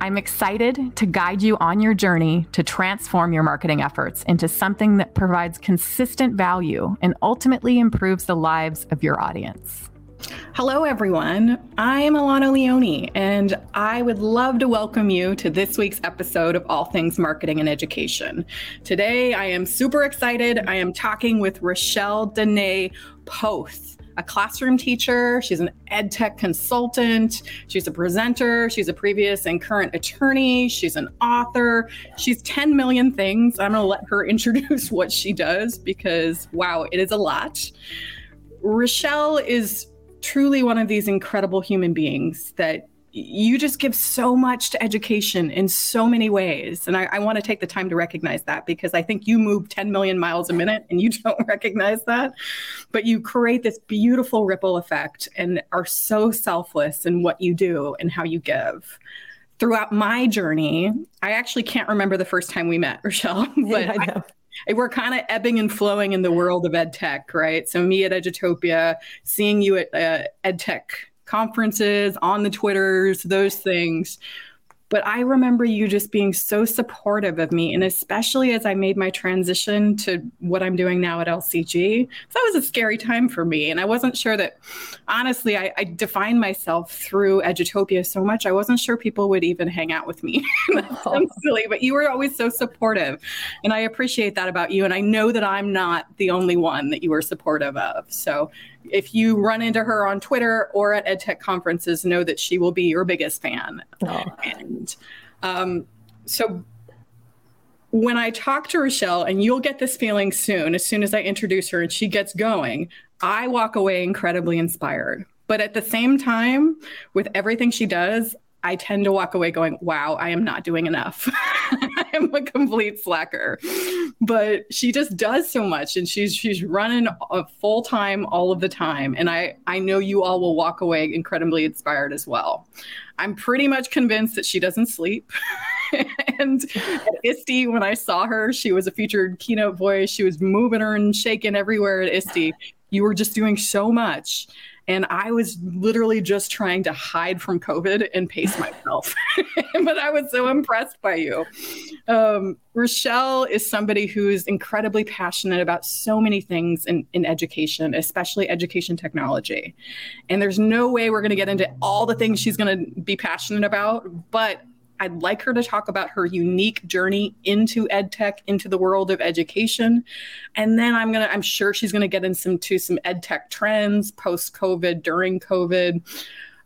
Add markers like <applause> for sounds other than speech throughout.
I'm excited to guide you on your journey to transform your marketing efforts into something that provides consistent value and ultimately improves the lives of your audience. Hello, everyone. I'm Ilana Leone, and I would love to welcome you to this week's episode of All Things Marketing and Education. Today, I am super excited. I am talking with Rachelle Dené Poth a classroom teacher. She's an ed tech consultant. She's a presenter. She's a previous and current attorney. She's an author. She's 10 million things. I'm going to let her <laughs> introduce what she does because, wow, it is a lot. Rochelle is truly one of these incredible human beings that you just give so much to education in so many ways. And I, I want to take the time to recognize that because I think you move 10 million miles a minute and you <laughs> don't recognize that. But you create this beautiful ripple effect and are so selfless in what you do and how you give. Throughout my journey, I actually can't remember the first time we met, <laughs> Rachelle, <laughs> but yeah, I, we're kind of ebbing and flowing in the world of ed tech, right? So me at Edutopia, seeing you at uh, ed tech conferences, on the Twitters, those things. But I remember you just being so supportive of me. And especially as I made my transition to what I'm doing now at LCG, that was a scary time for me. And I wasn't sure that, honestly, I, I defined myself through Edutopia so much, I wasn't sure people would even hang out with me. <laughs> oh. silly, but you were always so supportive. And I appreciate that about you. And I know that I'm not the only one that you were supportive of. So if you run into her on Twitter or at EdTech conferences, know that she will be your biggest fan. Oh. And um, so when I talk to Rachelle, and you'll get this feeling soon, as soon as I introduce her and she gets going, I walk away incredibly inspired. But at the same time, with everything she does, I tend to walk away going, wow, I am not doing enough. <laughs> I am a complete slacker. But she just does so much and she's she's running full time all of the time. And I, I know you all will walk away incredibly inspired as well. I'm pretty much convinced that she doesn't sleep. <laughs> and at ISTE, when I saw her, she was a featured keynote voice. She was moving her and shaking everywhere at ISTE. You were just doing so much. And I was literally just trying to hide from COVID and pace myself. <laughs> but I was so impressed by you. Um, Rachelle is somebody who is incredibly passionate about so many things in, in education, especially education technology. And there's no way we're going to get into all the things she's going to be passionate about, but I'd like her to talk about her unique journey into ed tech, into the world of education. And then I'm gonna, I'm sure she's gonna get into some ed tech trends post COVID, during COVID.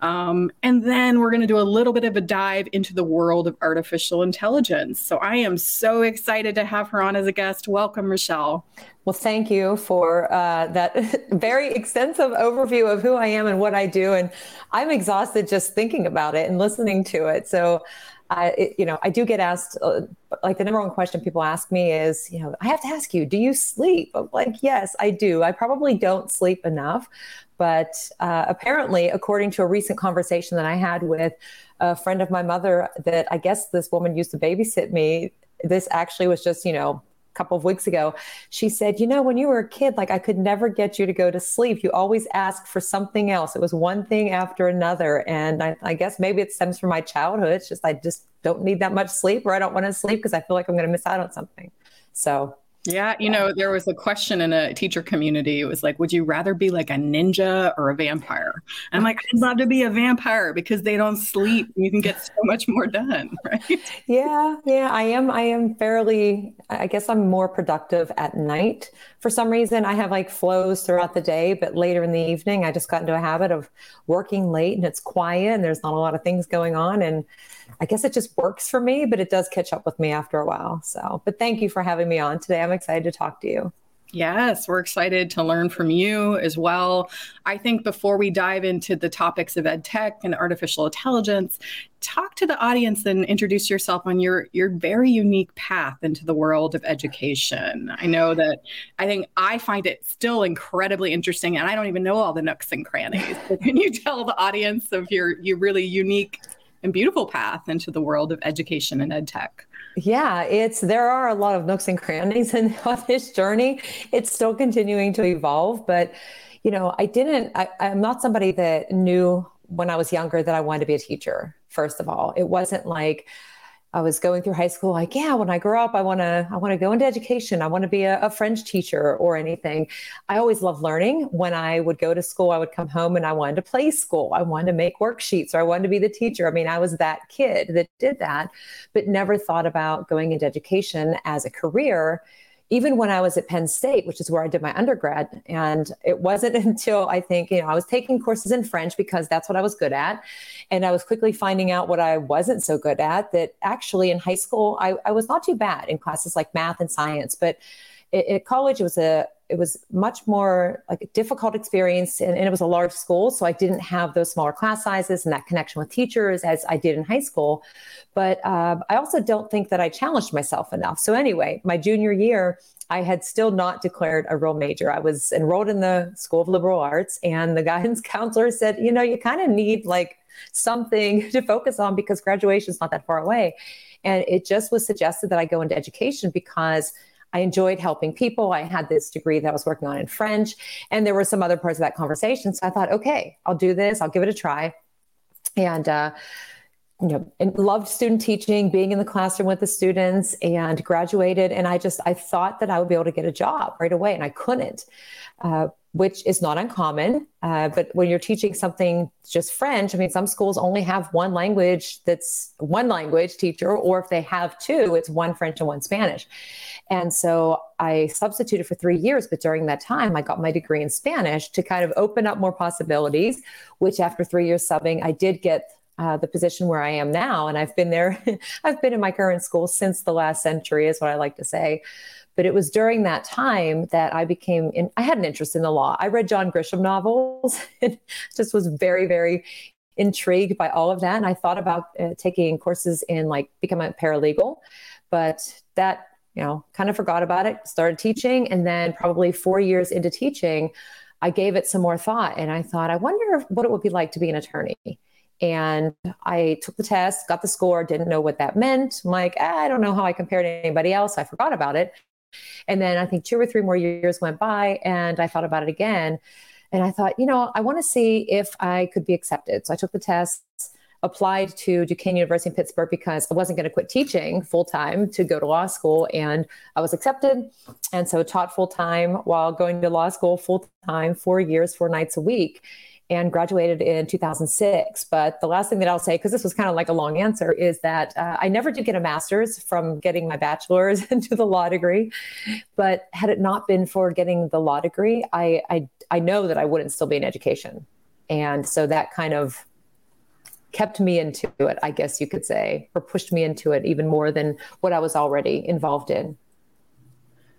Um, and then we're going to do a little bit of a dive into the world of artificial intelligence. So I am so excited to have her on as a guest. Welcome, Michelle. Well, thank you for uh, that <laughs> very extensive overview of who I am and what I do. And I'm exhausted just thinking about it and listening to it. So I, it, you know, I do get asked, uh, like the number one question people ask me is, you know, I have to ask you, do you sleep? I'm like, yes, I do. I probably don't sleep enough, but uh, apparently, according to a recent conversation that I had with a friend of my mother, that I guess this woman used to babysit me. This actually was just, you know, couple of weeks ago she said you know when you were a kid like i could never get you to go to sleep. You always asked for something else. It was one thing after another. And i, I guess maybe it stems from my childhood. It's just i just don't need that much sleep or i don't want to sleep because i feel like i'm going to miss out on something. So yeah, you know, there was a question in a teacher community. It was like, would you rather be like a ninja or a vampire? And I'm like, I'd love to be a vampire because they don't sleep. You can get so much more done, <laughs> right? Yeah, yeah. I am I am fairly I guess I'm more productive at night. For some reason, I have like flows throughout the day, but later in the evening, I just got into a habit of working late and it's quiet and there's not a lot of things going on and I guess it just works for me, but it does catch up with me after a while. So, but thank you for having me on today. I'm excited to talk to you. Yes, we're excited to learn from you as well. I think before we dive into the topics of ed tech and artificial intelligence, talk to the audience and introduce yourself on your your very unique path into the world of education. I know that I think I find it still incredibly interesting and I don't even know all the nooks and crannies. <laughs> Can you tell the audience of your your really unique and beautiful path into the world of education and ed tech? Yeah, it's there are a lot of nooks and crannies in <laughs> on this journey. It's still continuing to evolve, but you know, I didn't. I, I'm not somebody that knew when I was younger that I wanted to be a teacher. First of all, it wasn't like I was going through high school, like, yeah, when I grow up, I want to, I want to go into education. I want to be a, a, French teacher or anything. I always loved learning. When I would go to school, I would come home and I wanted to play school. I wanted to make worksheets or I wanted to be the teacher. I mean, I was that kid that did that, but never thought about going into education as a career even when I was at Penn State, which is where I did my undergrad. And it wasn't <laughs> until I think, you know, I was taking courses in French because that's what I was good at. And I was quickly finding out what I wasn't so good at that actually in high school, I, I was not too bad in classes like math and science. But at college, it was a it was much more like a difficult experience and, and, it was a large school so i didn't have those smaller class sizes and that connection with teachers as i did in high school. But uh, i also don't think that i challenged myself enough. So anyway my junior year i had still not declared a real major. I was enrolled in the school of liberal arts and the <laughs> guidance counselor said you know you kind of need like something <laughs> to focus on because graduation is not that far away. And it just was suggested that i go into education because I enjoyed helping people. I had this degree that I was working on in French, and there were some other parts of that conversation. So I thought, okay, I'll do this. I'll give it a try. And uh, you know, and loved student teaching, being in the classroom with the students, and graduated. And I just I thought that I would be able to get a job right away, and I couldn't. Uh, which is not uncommon. Uh, but when you're teaching something just French, I mean, some schools only have one language that's one language teacher, or if they have two, it's one French and one Spanish. And so I substituted for three years, but during that time, I got my degree in Spanish to kind of open up more possibilities, which after three years subbing, I did get uh, the position where I am now. And I've been there, <laughs> I've been in my current school since the last century, is what I like to say. But it was during that time that I became, in, I had an interest in the law. I read John Grisham novels <laughs> and just was very, very intrigued by all of that. And I thought about uh, taking courses in like becoming a paralegal, but that, you know, kind of forgot about it, started teaching. And then probably four years into teaching, I gave it some more thought. And I thought, I wonder what it would be like to be an attorney. And I took the test, got the score, didn't know what that meant. I'm like, ah, I don't know how I compared to anybody else. I forgot about it. And then I think two or three more years went by and I thought about it again. And I thought, you know, I want to see if I could be accepted. So I took the tests, applied to Duquesne University in Pittsburgh because I wasn't going to quit teaching full time to go to law school. And I was accepted. And so taught full time while going to law school full time, four years, four nights a week and graduated in 2006. But the last thing that I'll say, because this was kind of like a long answer, is that uh, I never did get a master's from getting my bachelor's <laughs> into the law degree. But had it not been for getting the law degree, I, I, I know that I wouldn't still be in education. And so that kind of kept me into it, I guess you could say, or pushed me into it even more than what I was already involved in.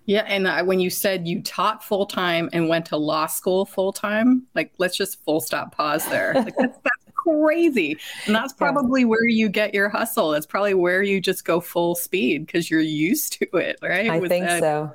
Yeah, and uh, when you said you taught full time and went to law school full time, like let's just full stop pause there. Like that's, <laughs> that's crazy, and that's probably yeah. where you get your hustle. It's probably where you just go full speed because you're used to it, right? I With think that. so.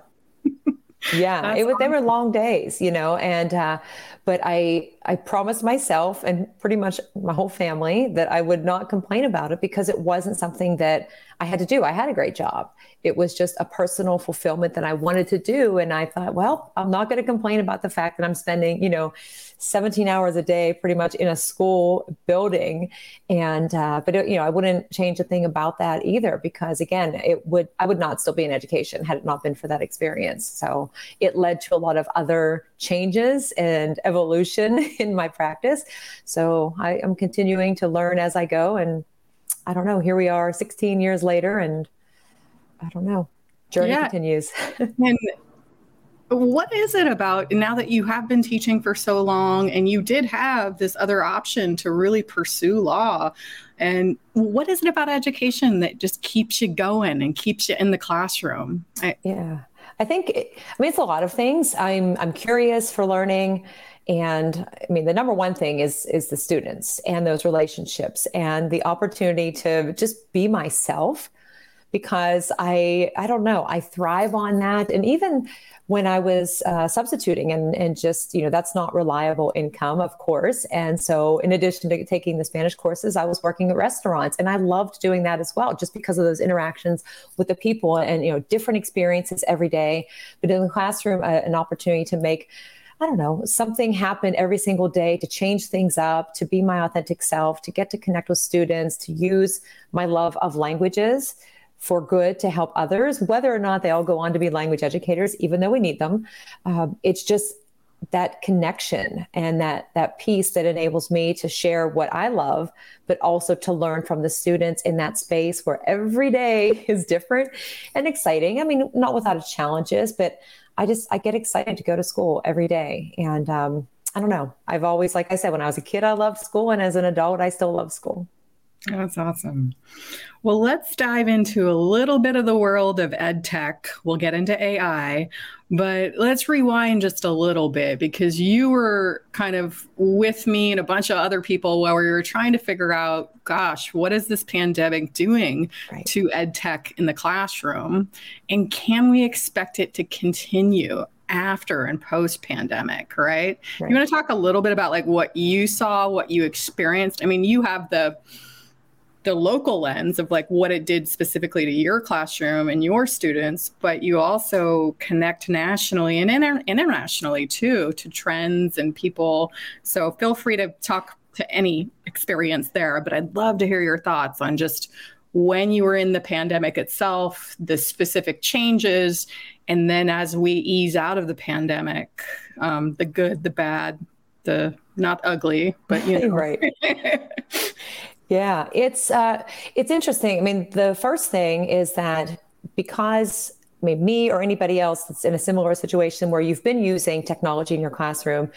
<laughs> yeah, it was. They were long days, you know, and uh, but I I promised myself and pretty much my whole family that I would not complain about it because it wasn't something that I had to do. I had a great job. It was just a personal fulfillment that I wanted to do. And I thought, well, I'm not going to complain about the fact that I'm spending, you know, 17 hours a day pretty much in a school building. And, uh, but, it, you know, I wouldn't change a thing about that either because, again, it would, I would not still be in education had it not been for that experience. So it led to a lot of other changes and evolution <laughs> in my practice. So I am continuing to learn as I go. And I don't know, here we are 16 years later and I don't know. Journey yeah. continues. <laughs> and what is it about now that you have been teaching for so long and you did have this other option to really pursue law? And what is it about education that just keeps you going and keeps you in the classroom? I, yeah. I think, it, I mean, it's a lot of things. I'm, I'm curious for learning. And I mean, the number one thing is, is the students and those relationships and the opportunity to just be myself because I, I don't know, I thrive on that. And even when I was uh, substituting and, and just, you know, that's not reliable income, of course. And so, in addition to taking the Spanish courses, I was working at restaurants and I loved doing that as well, just because of those interactions with the people and, you know, different experiences every day. But in the classroom, uh, an opportunity to make I don't know, something happen every single day to change things up, to be my authentic self, to get to connect with students, to use my love of languages for good to help others, whether or not they all go on to be language educators, even though we need them. Um, it's just that connection and that that piece that enables me to share what I love, but also to learn from the students in that space where every day <laughs> is different and exciting. I mean, not without its challenges, but I just I get excited to go to school every day. And um, I don't know. I've always, like I said, when I was a kid, I loved school, and as an adult, I still love school. That's awesome. Well, let's dive into a little bit of the world of ed tech. We'll get into AI, but let's rewind just a little bit because you were kind of with me and a bunch of other people while we were trying to figure out, gosh, what is this pandemic doing right. to ed tech in the classroom? And can we expect it to continue? after and post pandemic right? right you want to talk a little bit about like what you saw what you experienced i mean you have the the local lens of like what it did specifically to your classroom and your students, but you also connect nationally and inter- internationally too to trends and people. So feel free to talk to any experience there, but I'd love to hear your thoughts on just when you were in the pandemic itself, the specific changes, and then as we ease out of the pandemic, um, the good, the bad, the not ugly, but you <laughs> know. right. <laughs> Yeah, it's uh, it's interesting. I mean, the first thing is that because me or anybody else that's in a similar situation where you've been using technology in your classroom,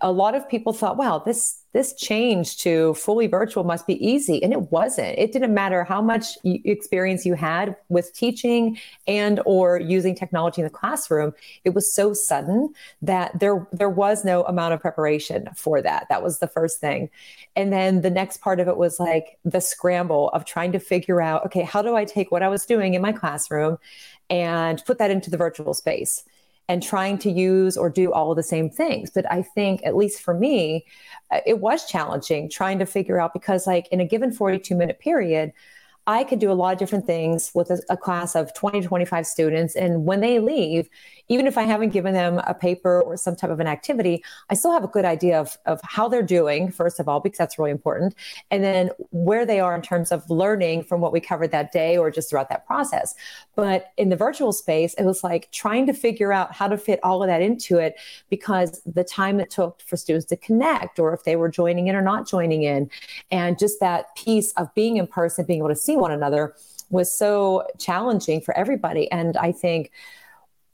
a lot of people thought, wow, this this change to fully virtual must be easy and it wasn't. It didn't matter how much experience you had with teaching and or using technology in the classroom it was so sudden that there there was no amount of preparation for that. That was the first thing. And then the next part of it was like the scramble of trying to figure out okay how do i take what i was doing in my classroom and put that into the virtual space and trying to use or do all of the same things. But I think, at least for me, uh, it was challenging trying to figure out because, like, in a given 42 minute period, I could do a lot of different things with a, a, class of 20 to 25 students. And when they leave, even if I haven't given them a paper or some type of an activity, I still have a good idea of, of how they're doing, first of all, because that's really important. And then where they are in terms of learning from what we covered that day or just throughout that process. But in the virtual space, it was like trying to figure out how to fit all of that into it because the time it took for students to connect or if they were joining in or not joining in. And just that piece of being in person, being able to see one another was so challenging for everybody. And I think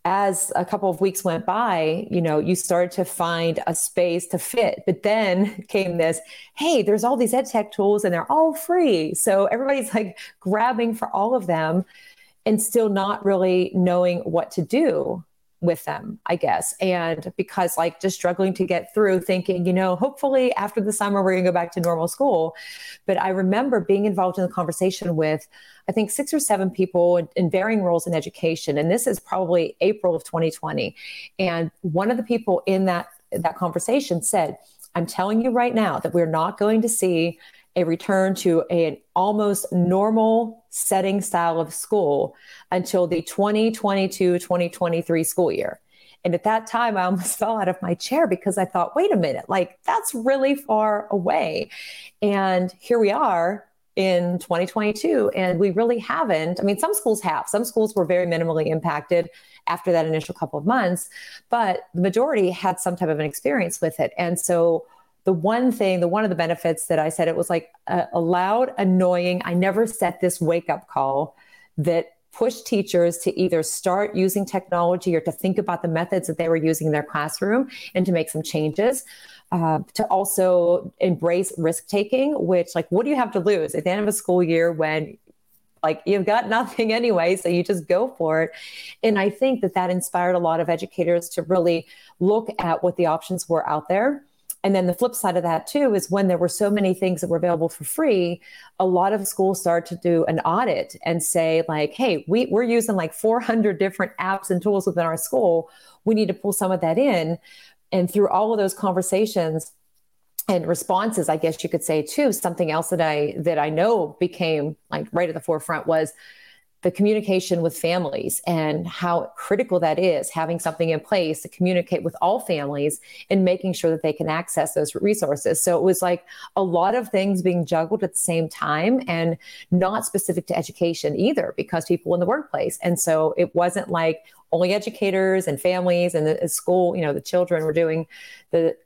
as a couple of weeks went by, you know, you started to find a space to fit. But then <laughs> came this, hey, there's all these ed tech tools and they're all free. So everybody's like grabbing for all of them and still not really knowing what to do with them, I guess. And because like just struggling to get through thinking, you know, hopefully after the summer we're going to go back to normal school. But I remember being involved in the conversation with I think six or seven people in, in varying roles in education and this is probably April of 2020. And one of the people in that that conversation said, I'm telling you right now that we're not going to see a return to a, an almost normal setting style of school until the 2022 2023 school year. And at that time, I almost <laughs> fell out of my chair because I thought, wait a minute, like that's really far away. And here we are in 2022, and we really haven't. I mean, some schools have, some schools were very minimally impacted after that initial couple of months, but the majority had some type of an experience with it. And so, the one thing, the one of the benefits that I said, it was like a, a loud, annoying, I never set this wake up call that pushed teachers to either start using technology or to think about the methods that they were using in their classroom and to make some changes. Uh, to also embrace risk taking, which, like, what do you have to lose at the end of a school year when Like you've got <laughs> nothing anyway, so you just go for it. And I think that that inspired a lot of educators to really look at what the options were out there. And then the flip side of that too is when there were so many things that were available for free, a lot of schools started to do an audit and say like, "Hey, we, we're using like 400 different apps and tools within our school. We need to pull some of that in." And through all of those conversations, and responses i guess you could say too something else that i that i know became like right at the forefront was the communication with families and how critical that is having something in place to communicate with all families and making sure that they can access those resources. So it was like a lot of things being juggled at the same time and not specific to education either because people in the workplace. And so it wasn't like only educators and families and the school you know the children were doing the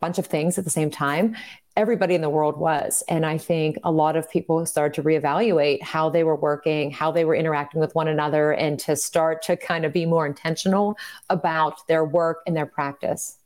bunch of things at the same time everybody in the world was. And I think a lot of people started to reevaluate how they were working, how they were interacting with one another, and to start to kind of be more intentional about their work and their practice.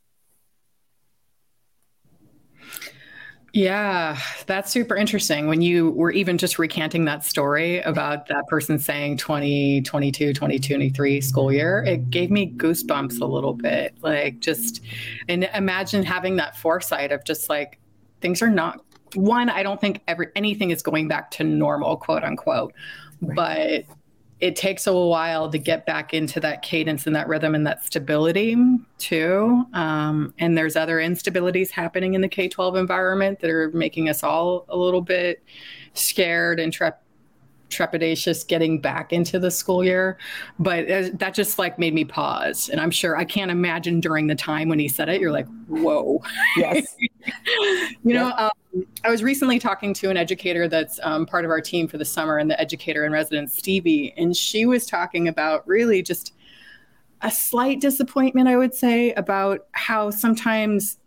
Yeah, that's super interesting. When you were even just recanting that story about that person saying 2022, 2023 school year, it gave me goosebumps a little bit. Like, just, and imagine having that foresight of just like, things are not, one, I don't think every, anything is going back to normal, quote unquote. Right. But it takes a while to get back into that cadence and that rhythm and that stability too. Um, and there's other instabilities happening in the K 12 environment that are making us all a little bit scared and trep- trepidatious getting back into the school year. But that just like made me pause. And I'm sure I can't imagine during the time when he said it, you're like, whoa. Yes. <laughs> you know, um, I was recently talking to an educator that's um, part of our team for the summer and the educator in residence, Stevie, and she was talking about really just a slight disappointment, I would say, about how sometimes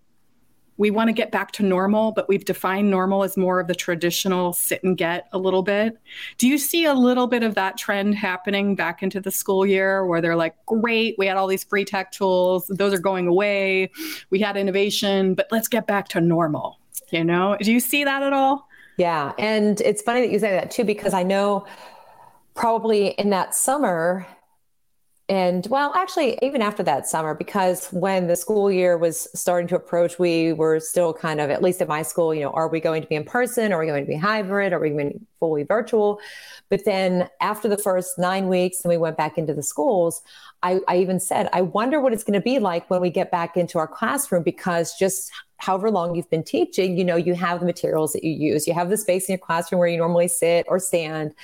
we want to get back to normal, but we've defined normal as more of the traditional sit and get a little bit. Do you see a little bit of that trend happening back into the school year where they're like, great, we had all these free tech tools, those are going away, we had innovation, but let's get back to normal? You know, do you see that at all? Yeah. And it's funny that you say that too, because I know probably in that summer, and well, actually, even after that summer, because when the school year was starting to approach, we were still kind of, at least at my school, you know, are we going to be in person? Are we going to be hybrid? Are we going to be fully virtual? But then after the first nine weeks, and we went back into the schools, I, I even said, I wonder what it's going to be like when we get back into our classroom because just however long you've been teaching, you know, you have the materials that you use, you have the space in your classroom where you normally sit or stand,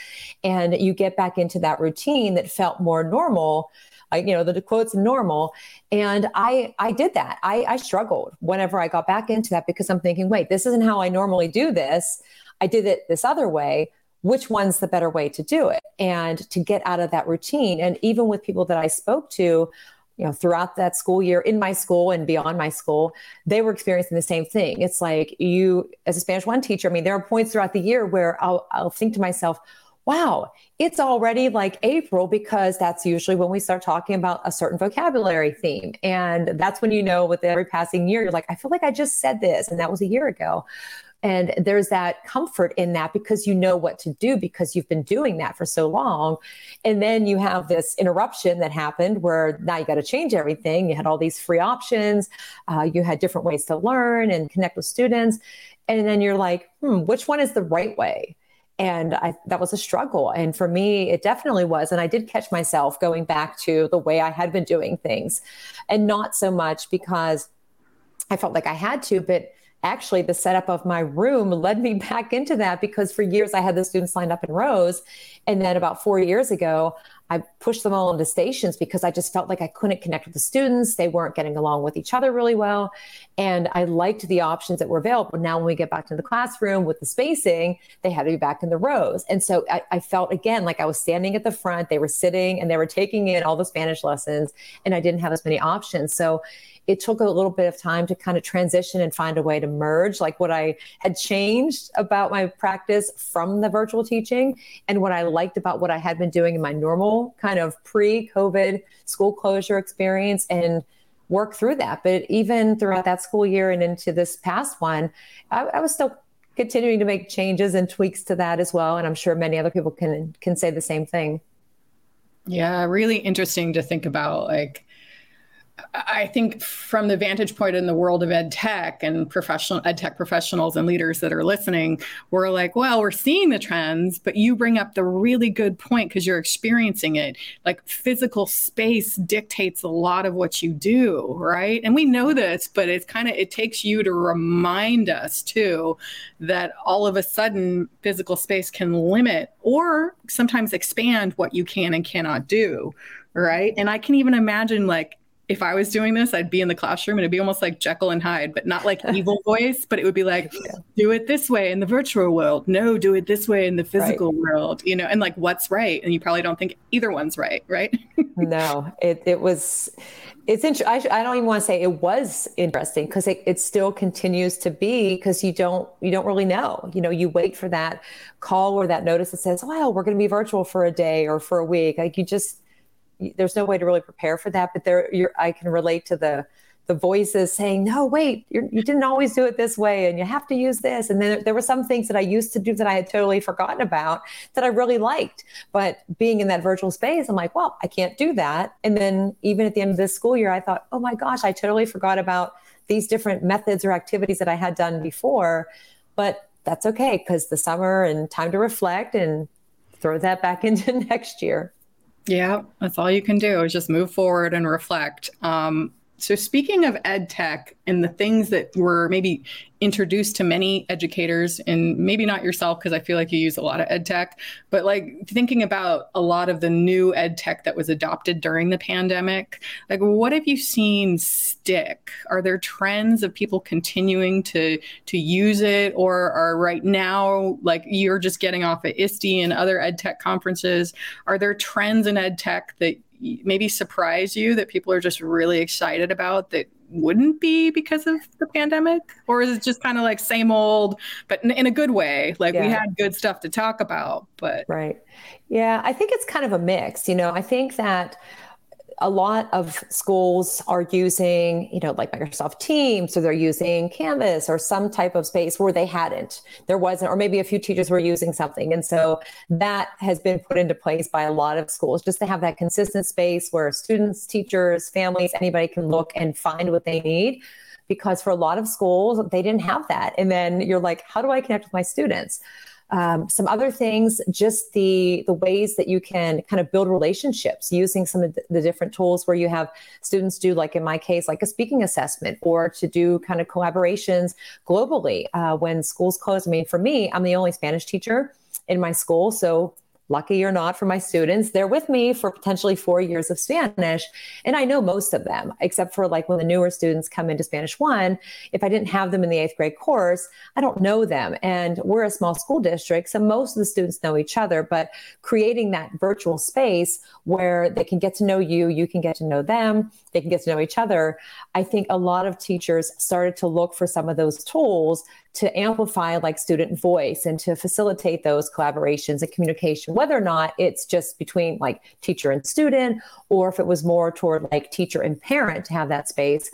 and you get back into that routine that felt more normal. Like, you know, the quotes normal. And I I did that. I, I struggled whenever I got back into that because I'm thinking, wait, this isn't how I normally do this. I did it this other way which one's the better way to do it and to get out of that routine and even with people that i spoke to you know throughout that school year in my school and beyond my school they were experiencing the same thing. It's like you as a spanish one teacher i mean there are points throughout the year where i'll, I'll think to myself wow it's already like april because that's usually when we start talking about a certain vocabulary theme. And that's when you know with every passing year you're like i feel like i just said this and that was a year ago and there's that comfort in that because you know what to do because you've been doing that for so long. And then you have this interruption that happened where now you got to change everything. You had all these free options, uh, you had different ways to learn and connect with students. And then you're like, hmm, which one is the right way? and I, that was a struggle and for me it definitely was and i did catch myself going back to the way i had been doing things and not so much because i felt like i had to but actually the setup of my room led me <laughs> back into that because for years I had the students lined up in rows. And then about four years ago, I pushed them all into stations because I just felt like I couldn't connect with the students. They weren't getting along with each other really well. And I liked the options that were available. Now, when we get back to the classroom with the spacing, they had to be back in the rows. And so I, I, felt again like I was standing at the front, they were sitting and they were taking in all the Spanish lessons, and I didn't have as many options. So it took a little bit of time to kind of transition and find a way to merge like what I had changed about my practice from the virtual teaching and what I liked about what I had been doing in my normal kind of pre COVID school closure experience and work through that. But even throughout that school year and into this past one, I, I was still continuing to make changes and tweaks to that as well. And I'm sure many other people can can say the same thing. Yeah, really interesting to think about like I think from the vantage point in the world of ed tech and professional ed tech professionals and leaders that are listening, we're like, well, we're seeing the trends, but you bring up the really good point because you're experiencing it. Like physical space dictates a lot of what you do, right? And we know this, but it's kind of it takes you to remind us too that all of a sudden physical space can limit or sometimes expand what you can and cannot do, right? And I can even imagine like if I was doing this, I'd be in the classroom and it'd be almost like Jekyll and Hyde, but not like <laughs> evil voice, but it would be like, yeah. do it this way in the virtual world. No, do it this way in the physical right. world, you know, and like what's right. And you probably don't think either one's right, right? <laughs> no, it, it was, it's interesting. I, I, don't even want to say it was interesting because it, it still continues to be because you don't, you don't really know, you know, you wait for that call or that notice that says, well, we're going to be virtual for a day or for a week. Like you just, there's no way to really prepare for that but there i can relate to the the voices saying no wait you're, you did not always do it this way and you have to use this. And then there were some things that i used to do that i had totally forgotten about that i really liked. But being in that virtual space i'm like well i can't do that. And then even at the end of this school year i thought oh my gosh i totally forgot about these different methods or activities that i had done before. But that's okay because the summer and time to reflect and throw that back <laughs> into next year yeah, that's all you can do is just move forward and reflect. Um, so, speaking of ed tech and the things that were maybe introduced to many educators, and maybe not yourself, because I feel like you use a lot of ed tech, but like thinking about a lot of the new ed tech that was adopted during the pandemic, like what have you seen stick? Are there trends of people continuing to to use it, or are right now like you're just getting off at ISTE and other ed tech conferences? Are there trends in ed tech that maybe surprise you that people are just really excited about that wouldn't be because of the pandemic? Or is it just kind of like same old but in, in a good way? Like yeah. we had good stuff to talk about but right. Yeah i think it's kind of a mix you know? I think that a lot of schools are using, you know, like Microsoft Teams, or they're using Canvas or some type of space where they hadn't. There wasn't, or maybe a few teachers were using something. And so that has been put into place by a lot of schools just to have that consistent space where students, teachers, families, anybody can look and find what they need because for a lot of schools they didn't have that and then you're like how do i connect with my students um, some other things, just the the ways that you can kind of build relationships using some of the different tools where you have students do, like in my case, like a speaking assessment, or to do kind of collaborations globally uh, when schools close. I mean, for me, I'm the only Spanish teacher in my school, so lucky or not for my students, they're with me for potentially four years of Spanish. And I know most of them, except for like when the newer students come into Spanish one, if I didn't have them in the eighth grade course, I don't know them. And we're a small school district, so most of the students know each other, but creating that virtual space where they can get to know you, you can get to know them, they can get to know each other. I think a lot of teachers started to look for some of those tools to amplify like student voice and to facilitate those collaborations and communication whether or not it's just between like teacher and student or if it was more toward like teacher and parent to have that space.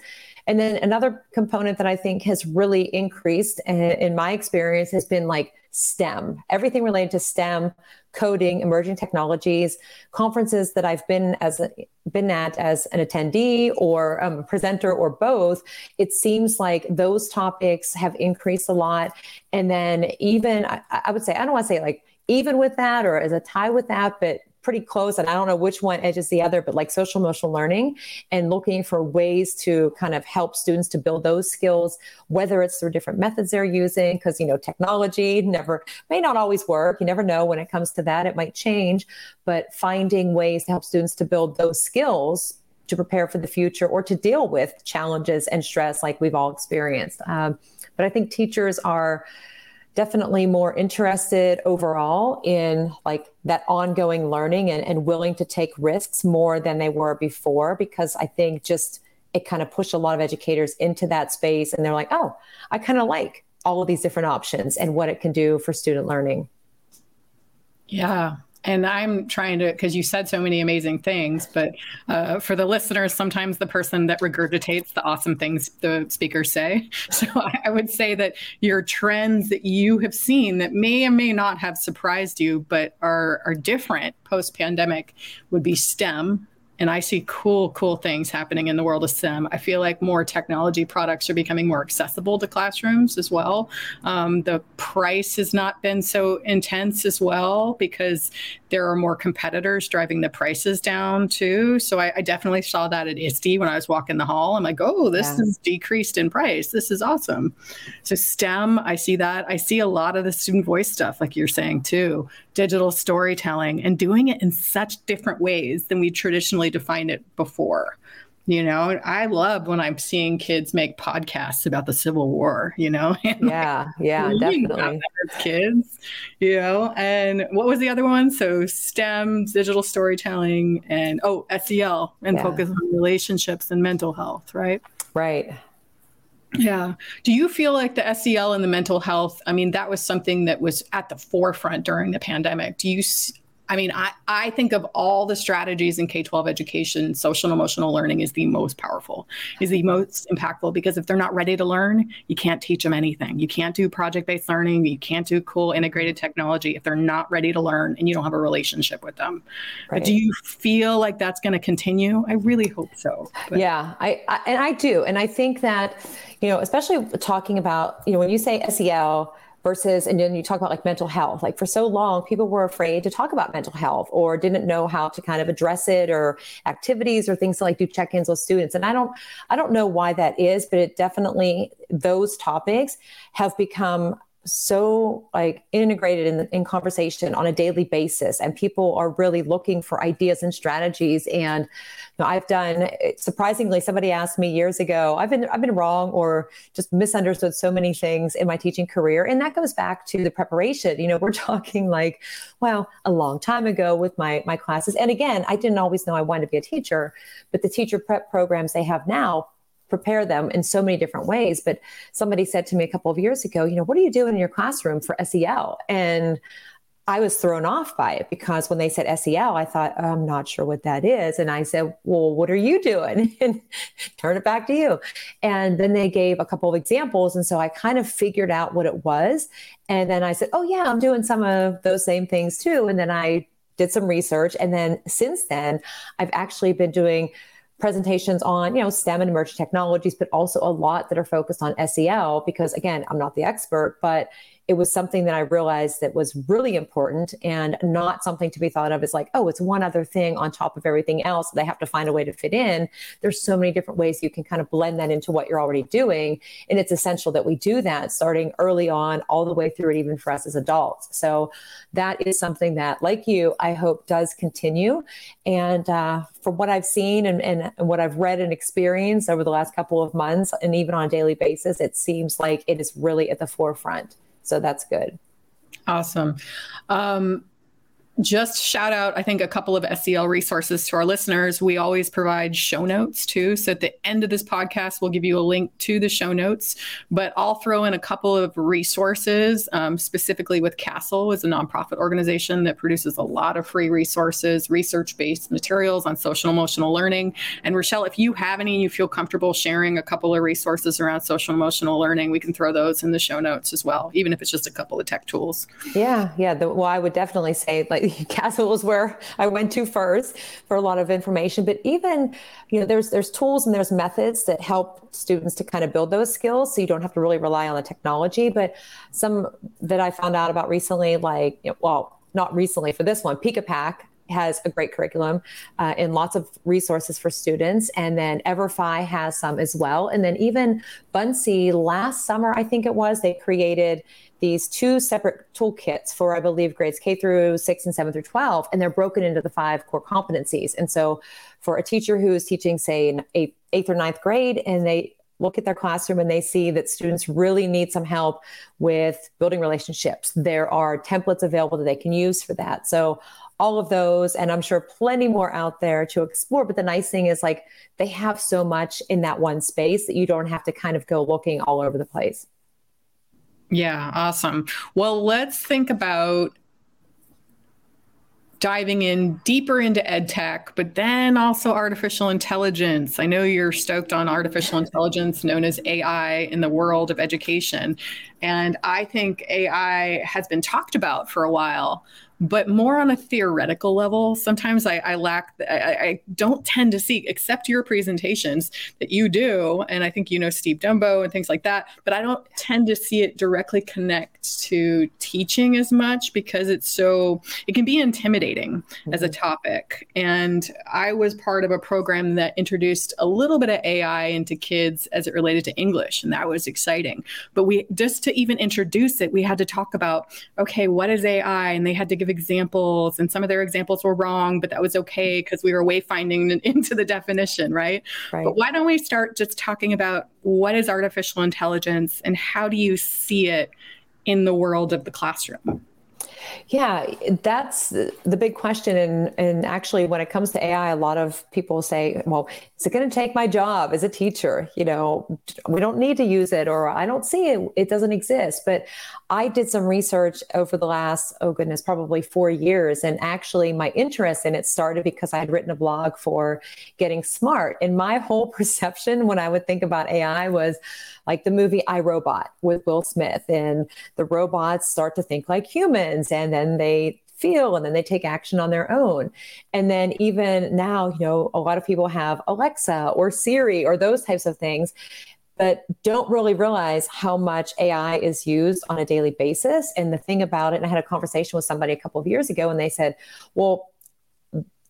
And then another component that i think has really increased eh, in my experience has been like STEM, everything related to STEM, coding, emerging technologies, conferences that I've been as a, been at as an attendee or um, a presenter or both. It seems like those topics have increased a lot, and then even I, I would say I don't want to say like even with that or as a tie with that, but pretty close and i don't know which one edges the other but like social emotional learning and looking for ways to kind of help students to build those skills whether it's through different methods they're using because you know technology never may not always work. You never know when it comes to that it might change but finding ways to help students to build those skills to prepare for the future or to deal with challenges and stress like we've all experienced. Um, but i think teachers are definitely more interested overall in like that ongoing learning and, and willing to take risks more than they were before because i think just it kind of pushed a lot of educators into that space and they're like oh i kind of like all of these different options and what it can do for student learning. Yeah and I'm trying to, because you said so many amazing things, but uh, for the listeners, sometimes the person that regurgitates the awesome things the speakers say. <laughs> So I, I would say that your trends that you have seen that may or may not have surprised you, but are, are different post pandemic would be STEM, and I see cool, cool things happening in the world of STEM. I feel like more technology products are becoming more accessible to classrooms as well. Um, the price has not been so intense as well because there are more competitors driving the prices down too. So I, I definitely saw that at ISTE when I was walking the hall. I'm like, oh, this yeah. is decreased in price. This is awesome. So STEM, I see that. I see a lot of the student voice stuff, like you're saying too, digital storytelling and doing it in such different ways than we traditionally defined it before. You know, I love when I'm seeing kids make podcasts about the Civil War, you know? <laughs> yeah, yeah, definitely. kids, you know, and what was the other one? So STEM, digital storytelling, and oh, SEL and yeah. focus on relationships and mental health, right? Right. Yeah. Do you feel like the SEL and the mental health? I mean, that was something that was at the forefront during the pandemic. Do you I mean, I, I think of all the strategies in K 12 education, social and emotional learning is the most powerful, is the most impactful because if they're not ready to learn, you can't teach them anything. You can't do project based learning. You can't do cool integrated technology if they're not ready to learn and you don't have a relationship with them. Right. Do you feel like that's going to continue? I really hope so. But. Yeah, I, I, and I do. And I think that, you know, especially talking about, you know, when you say SEL, versus and then you talk about like mental health. Like for so long people were afraid to talk about mental health or didn't know how to kind of address it or activities or things to like do check-ins with students. And i don't i don't know why that is but it definitely those topics have become so like integrated in, in conversation on a daily basis and people are really looking for ideas and strategies. And you know, i've done surprisingly somebody asked me years ago i've been i've been wrong or just misunderstood so many things in my teaching career. And that goes back to the preparation. You know we're <laughs> talking like well a long time ago with my my classes. And again i didn't always know i wanted to be a teacher but the teacher prep programs they have now prepare them in so many different ways. But somebody said to me a couple of years ago, you know, what are you doing in your classroom for SEL? And I was thrown off by it because when they said SEL, I thought, oh, I'm not sure what that is. And I said, Well, what are you doing? <laughs> and turn it back to you. And then they gave a couple of examples. And so I kind of figured out what it was. And then I said, Oh, yeah, I'm doing some of those same things too. And then I did some research. And then since then, I've actually been doing presentations on, you know, STEM and emerging technologies, but also a lot that are focused on SEL because again, I'm not the expert, but it was something that I realized that was really important and not something to be thought of as like, oh, it's one other thing on top of everything else. They have to find a way to fit in. There's so many different ways you can kind of blend that into what you're already doing. And it's essential that we do that starting early on, all the way through it, even for us as adults. So that is something that, like you, I hope does continue. And uh, from what I've seen and, and, and what I've read and experienced over the last couple of months, and even on a daily basis, it seems like it is really at the forefront. So that's good. Awesome. Um, just shout out, I think, a couple of SEL resources to our listeners. We always provide show notes too. So at the end of this podcast, we'll give you a link to the show notes, but I'll throw in a couple of resources, um, specifically with CASEL is a nonprofit organization that produces a lot of free resources, research-based materials on social emotional learning. And Rachelle, if you have any and you feel comfortable sharing a couple of resources around social emotional learning, we can throw those in the show notes as well, even if it's just a couple of tech tools. Yeah, yeah. The, well, I would definitely say like <laughs> CASEL was where I went to first for a lot of information. But even, you know, there's there's tools and there's methods that help students to kind of build those skills, so you don't have to really rely on the technology. But some that I found out about recently, like, you know, well, not recently for this one, Peekapak has a great curriculum uh, and lots of resources for students. And then Everfi has some as well. And then even Buncee last summer, I think it was, they created these two separate toolkits for, I believe, grades K through six and seven through 12, and they're broken into the five core competencies. And so for a teacher who is teaching, say, an eighth, eighth or ninth grade, and they look at their classroom and they see that students really need some help with building relationships. There are templates available that they can use for that. So all of those and i'm sure plenty more out there to explore but the nice thing is like they have so much in that one space that you don't have to kind of go looking all over the place yeah, awesome. Well, let's think about diving in deeper into ed tech, but then also artificial intelligence. I know you're stoked on artificial intelligence, known as AI, in the world of education. And I think AI has been talked about for a while, but more on a theoretical level. Sometimes I, I lack, I, I, don't tend to see, except your presentations that you do. And I think you know Steve Dembo and things like that, but I don't tend to see it directly connect to teaching as much because it's so, it can be intimidating mm-hmm. as a mm-hmm. topic. And I was part of a program that introduced a little bit of AI into kids as it related to English, and that was exciting. But we just to even introduce it, we had to talk about, okay, what is AI? And they had to give examples, and some of their examples were wrong, but that was okay mm-hmm. because we were wayfinding <laughs> into the definition, right? right? But why don't we start just talking about what is artificial intelligence and how do you see it in the world of the classroom? Yeah, that's the big question. And, and actually, when it comes to AI, a lot of people say, well, is it going to take my job as a teacher? You know, we don't need to use it, or I don't see it, it doesn't exist. But I did some research over the last, oh goodness, probably four years. And actually, my interest in it started because I had written a blog for Getting Smart. And my whole <laughs> perception when I would think about AI was like the movie I Robot with Will Smith. And the robots start to think like humans and then they feel and then they take action on their own. And then even now, you know, a lot of people have Alexa or Siri or those types of things but don't really realize how much AI is used on a daily basis. And the thing about it, and I had a conversation with somebody a couple of years ago, and they said, well,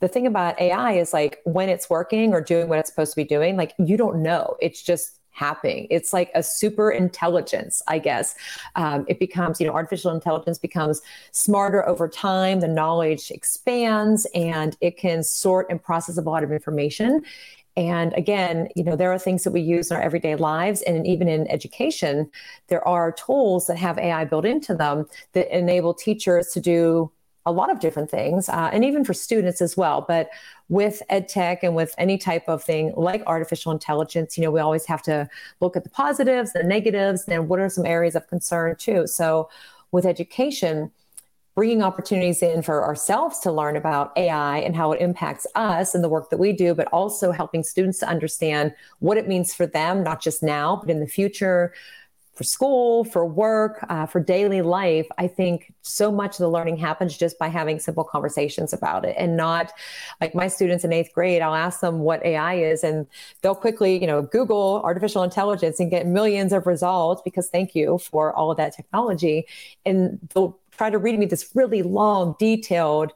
the thing about AI is like when it's working or doing what it's supposed to be doing, like you don't know. It's just happening. It's like a super intelligence, I guess. Um, it becomes, you know, artificial intelligence becomes smarter over time. The knowledge expands and it can sort and process a lot of information. And again, you know, there are things that we use in our everyday lives, and even in education, there are tools that have AI built into them that enable teachers to do a lot of different things, uh, and even for students as well. But with ed tech and with any type of thing like artificial intelligence, you know, we always have to look at the positives, the negatives, and what are some areas of concern too. So with education, bringing opportunities in for ourselves to learn about AI and how it impacts us and the work that we do, but also helping students to understand what it means for them, not just now, but in the future, for school, for work, uh, for daily life, I think so much of the learning happens just by having simple conversations about it and not like my students in eighth grade, I'll ask them what AI is and they'll quickly, you know, Google artificial intelligence and get millions of results because thank you for all of that technology. And they'll try to read me this really long, detailed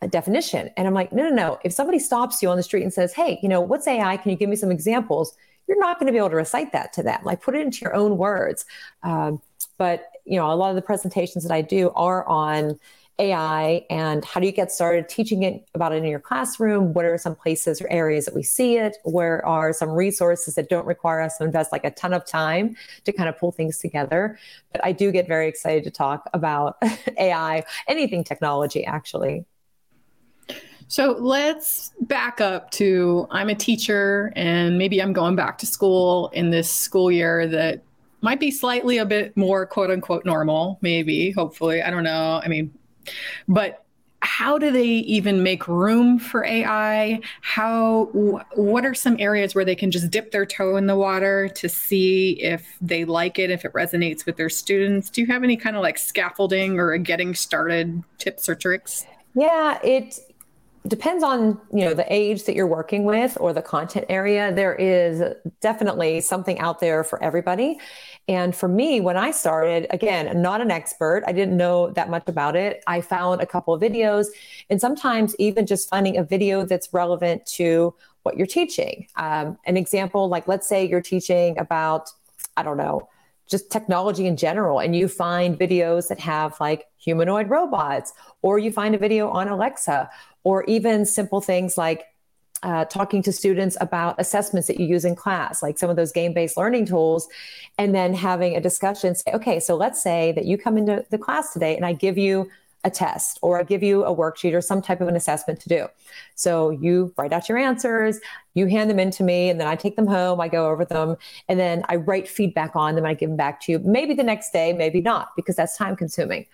uh, definition. And I'm like, no, no, no. If somebody stops you on the street and says, hey, you know, what's AI? Can you give me some examples? You're not going to be able to recite that to them. Like put it into your own words. Um, but you know, a lot of the presentations that I do are on AI and how do you get started teaching it about it in your classroom? What are some places or areas that we see it? Where are some resources that don't require us to invest like a ton of time to kind of pull things together? But I do get very excited to talk about <laughs> AI, anything technology actually. So let's back up to I'm a teacher and maybe I'm going back to school in this school year that might be slightly a bit more quote unquote normal, maybe, hopefully. I don't know. I mean, but how do they even make room for AI? How what are some areas where they can just dip their toe in the water to see if they like it, if it resonates with their students? Do you have any kind of like scaffolding or a getting started tips or tricks? Yeah, it depends on you know the age that you're working with or the content area. There is definitely something out there for everybody. And for me when i started again not an expert. I didn't know that much about it. I found a couple of videos and sometimes even just finding a video that's relevant to what you're teaching. Um, an example like let's say you're teaching about i don't know just technology in general and you find videos that have like humanoid robots or you find a video on alexa or even simple things like uh, talking to students about assessments that you use in class, like some of those game based learning tools, and then having a discussion. Say, okay, so let's say that you come into the class today and I give you a test or I give you a worksheet or some type of an assessment to do. So you write out your answers, you hand them in to me, and then I take them home, I go over them, and then I write feedback on them, I give them back to you. Maybe the next day, maybe not, because that's time consuming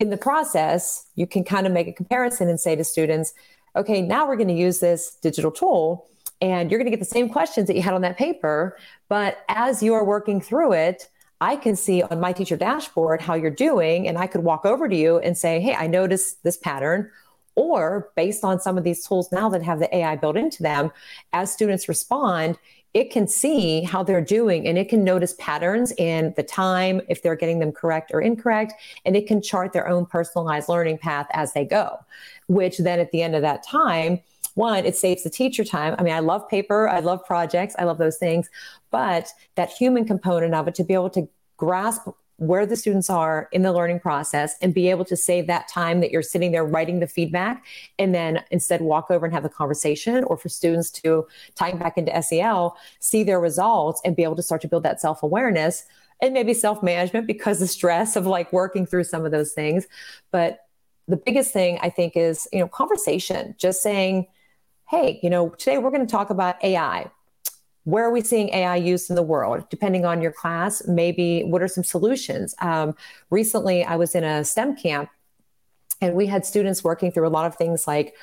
in the process, you can kind of make a comparison and say to students, okay, now we're going to use this digital tool and you're going to get the same questions that you had on that paper. But as you are working through it, I can see on my teacher dashboard how you're doing, and I could walk over to you and say, Hey, I noticed this pattern. Or based on some of these tools now that have the AI built into them, as students respond, it can see how they're doing and it can notice patterns in the time, if they're getting them correct or incorrect, and it can chart their own personalized learning path as they go, which then at the end of that time, one, it saves the teacher time. I mean, I love paper, I love projects, I love those things, but that human component of it to be able to grasp where the students are in the learning process and be able to save that time that you're sitting there writing the feedback and then instead walk over and have the conversation or for students to tying back into SEL, see their results and be able to start to build that self-awareness and maybe self-management because the stress of like working through some of those things. But the biggest thing I think is, you know, conversation, just saying, hey, you know, today we're going to talk about AI where are we seeing AI used in the world? Depending on your class, maybe what are some solutions? Um, recently, I was in a STEM camp and we had students working through a lot of things like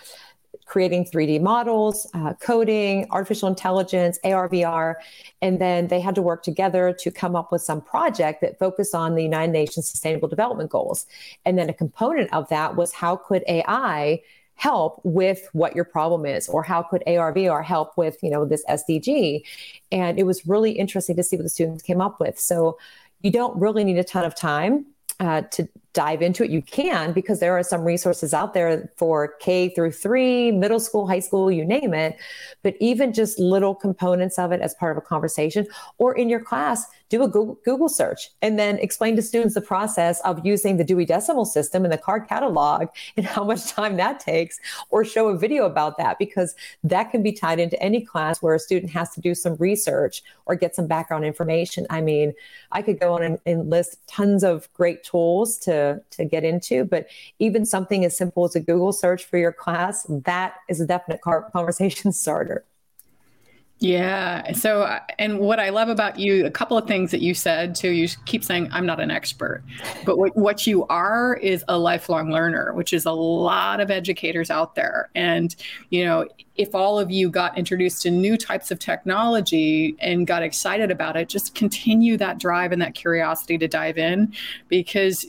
creating 3D models, uh, coding, artificial intelligence, AR, VR. And then they had to work together to come up with some project that focused on the United Nations Sustainable Development Goals. And then a component of that was how could AI help with what your problem is or how could ARVR help with you know this SDG and it was really interesting to see what the students came up with. So you don't really need a ton of time uh, to dive into it, you can because there are some resources out there for K through three, middle school, high school, you name it. But even just little components of it as part of a conversation or in your class, do a Google, Google search and then explain to students the process of using the Dewey Decimal System and the card catalog and how much time that takes, or show a video about that because that can be tied into any class where a student has to do some research or get some background information. I mean, I could go on and, and list tons of great tools to to, get into. But even something as simple as a Google search for your class, that is a definite conversation <laughs> starter. Yeah. So, and what I love about you, a couple of things that you said too, you keep saying, I'm not an expert, but what, what you are is a lifelong learner, which is a lot of educators out there. And, you know, if all of you got introduced to new types of technology and got excited about it, just continue that drive and that curiosity to dive in because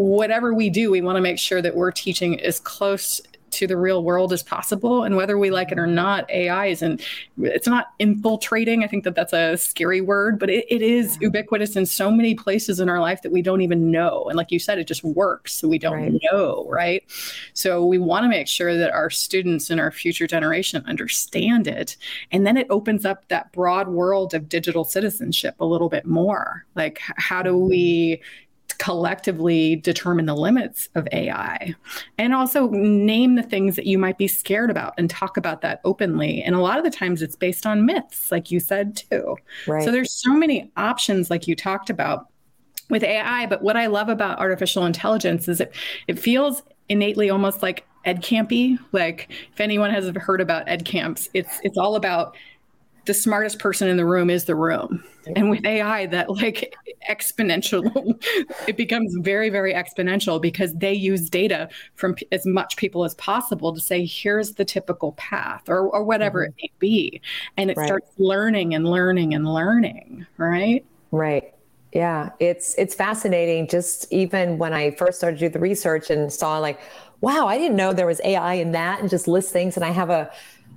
whatever we do, we want to make sure that we're teaching as close to the real world as possible and whether we like it or not ai isn't it's not infiltrating i think that that's a scary word but it, it is ubiquitous in so many places in our life that we don't even know and like you said it just works so we don't right. know right so we want to make sure that our students and our future generation understand it and then it opens up that broad world of digital citizenship a little bit more like how do we collectively determine the limits of AI and also name the things that you might be scared about and talk about that openly. And a lot of the times it's based on myths, like you said too. Right. So there's so many options, like you talked about with AI. But what I love about artificial intelligence is it it feels innately almost like ed campy. Like if anyone has heard about ed camps, it's it's all about the smartest person in the room is the room. And with AI, that like exponential, <laughs> it becomes very, very exponential because they use data from as much people as possible to say, here's the typical path or, or whatever mm-hmm. it may be. And it right. starts learning and learning and learning, right? Right. Yeah, it's it's fascinating. Just even when I first started to do the research and saw like, wow, I didn't know there was AI in that, and just list things. And I have a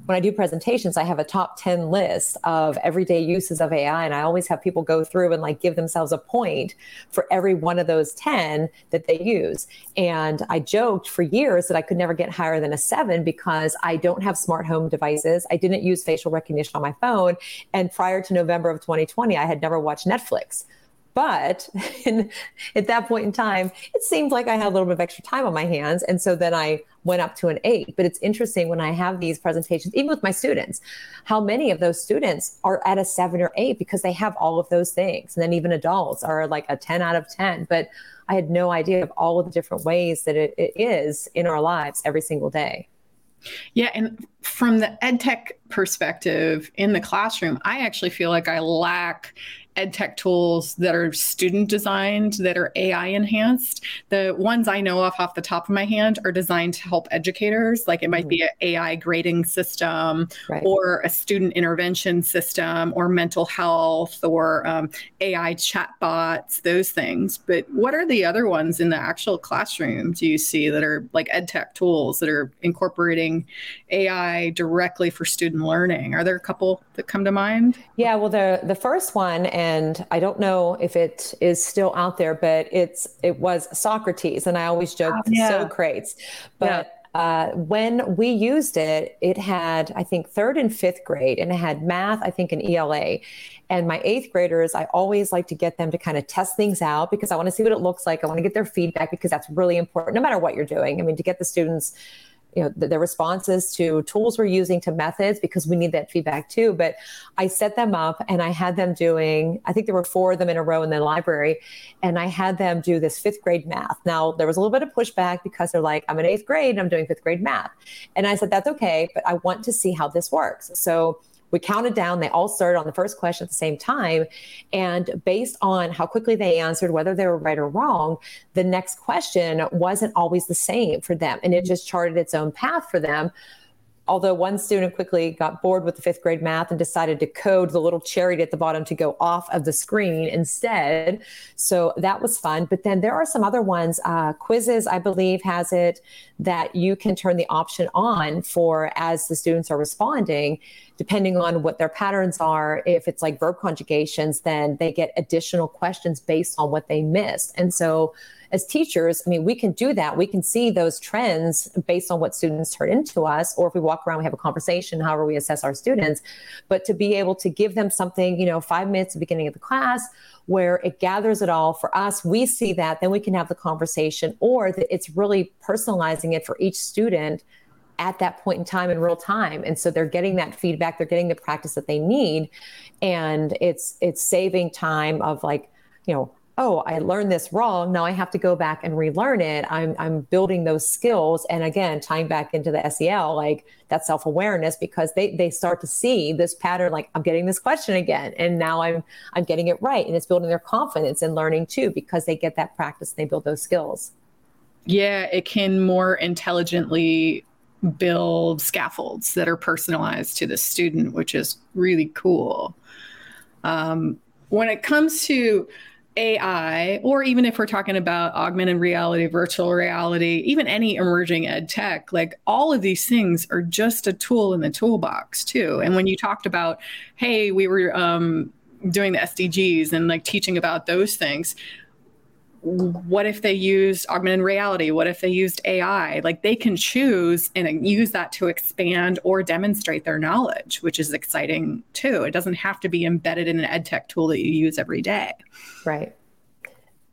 when I do presentations, I have a top 10 list of everyday uses of AI. And I always have people go through and like give themselves a point for every one of those 10 that they use. And I joked for years that I could never get higher than a seven because I don't have smart home devices. I didn't use facial recognition on my phone. And prior to November of 2020, I had never watched Netflix. But <laughs> in, at that point in time, it seemed like I had a little bit of extra time on my hands. And so then I went up to an eight. But it's interesting when I have these presentations, even with my students, how many of those students are at a seven or eight because they have all of those things. And then even adults are like a 10 out of 10. But I had no idea of all of the different ways that it, it is in our lives every single day. Yeah, and from the ed tech perspective in the classroom, I actually feel like I lack ed tech tools that are student designed that are ai enhanced the ones i know off off the top of my hand are designed to help educators like it might mm-hmm. be an ai grading system right. or a student intervention system or mental health or um, ai chatbots those things but what are the other ones in the actual classroom do you see that are like ed tech tools that are incorporating ai directly for student learning are there a couple that come to mind yeah well the the first one and I don't know if it is still out there, but it's it was Socrates, and I always joke oh, yeah. Socrates, but. Yeah. Uh, when we used it, it had, I think, third and fifth grade, and it had math, I think, and ELA. And my eighth graders, I always like to get them to kind of test things out because I want to see what it looks like. I want to get their feedback because that's really important, no matter what you're doing. I mean, to get the students you know the, the, responses to tools we're using to methods because we need that feedback too. But i set them up and i had them doing i think there were four of them in a row in the library and i had them do this fifth grade math. Now there was a little bit of pushback because they're like i'm in eighth grade and i'm doing fifth grade math. And i said that's okay but i want to see how this works. So we counted down. They all started on the first question at the same time. And based on how quickly they answered, whether they were right or wrong, the next question wasn't always the same for them. And it just charted its own path for them although one student quickly got bored with the fifth grade math and decided to code the little chariot at the bottom to go off of the screen instead. So that was fun. But then there are some other ones. Uh, Quizizz, I believe, has it that you can turn the option on for as the students are responding, depending on what their patterns are. If it's like verb conjugations, then they get additional questions based on what they missed. And so as teachers, I mean, we can do that. We can see those trends based on what students turn into us, or if we walk around, we have a conversation, however we assess our students. But to be able to give them something, you know, five minutes at the beginning of the class where it gathers it all for us, we see that, then we can have the conversation, or that it's really personalizing it for each student at that point in time in real time and so they're getting that feedback they're getting the practice that they need and it's it's saving time of like you know oh, I learned this wrong. Now I have to go back and relearn it. I'm, I'm building those skills. And again, tying back into the SEL, like that self awareness, because they, they start to see this pattern, like I'm getting this question again. And now I'm, I'm getting it right. And it's building their confidence in learning too, because they get that practice and they build those skills. Yeah, it can more intelligently build scaffolds that are personalized to the student, which is really cool. Um, when it comes to AI, or even if we're talking about augmented reality, virtual reality, even any emerging ed tech, like all of these things are just a tool in the toolbox, too. And when you talked about, hey, we were um, doing the SDGs and like teaching about those things, what if they used augmented reality? What if they used AI? Like they can choose and use that to expand or demonstrate their knowledge, which is exciting too. It doesn't have to be embedded in an ed tech tool that you use every day. Right.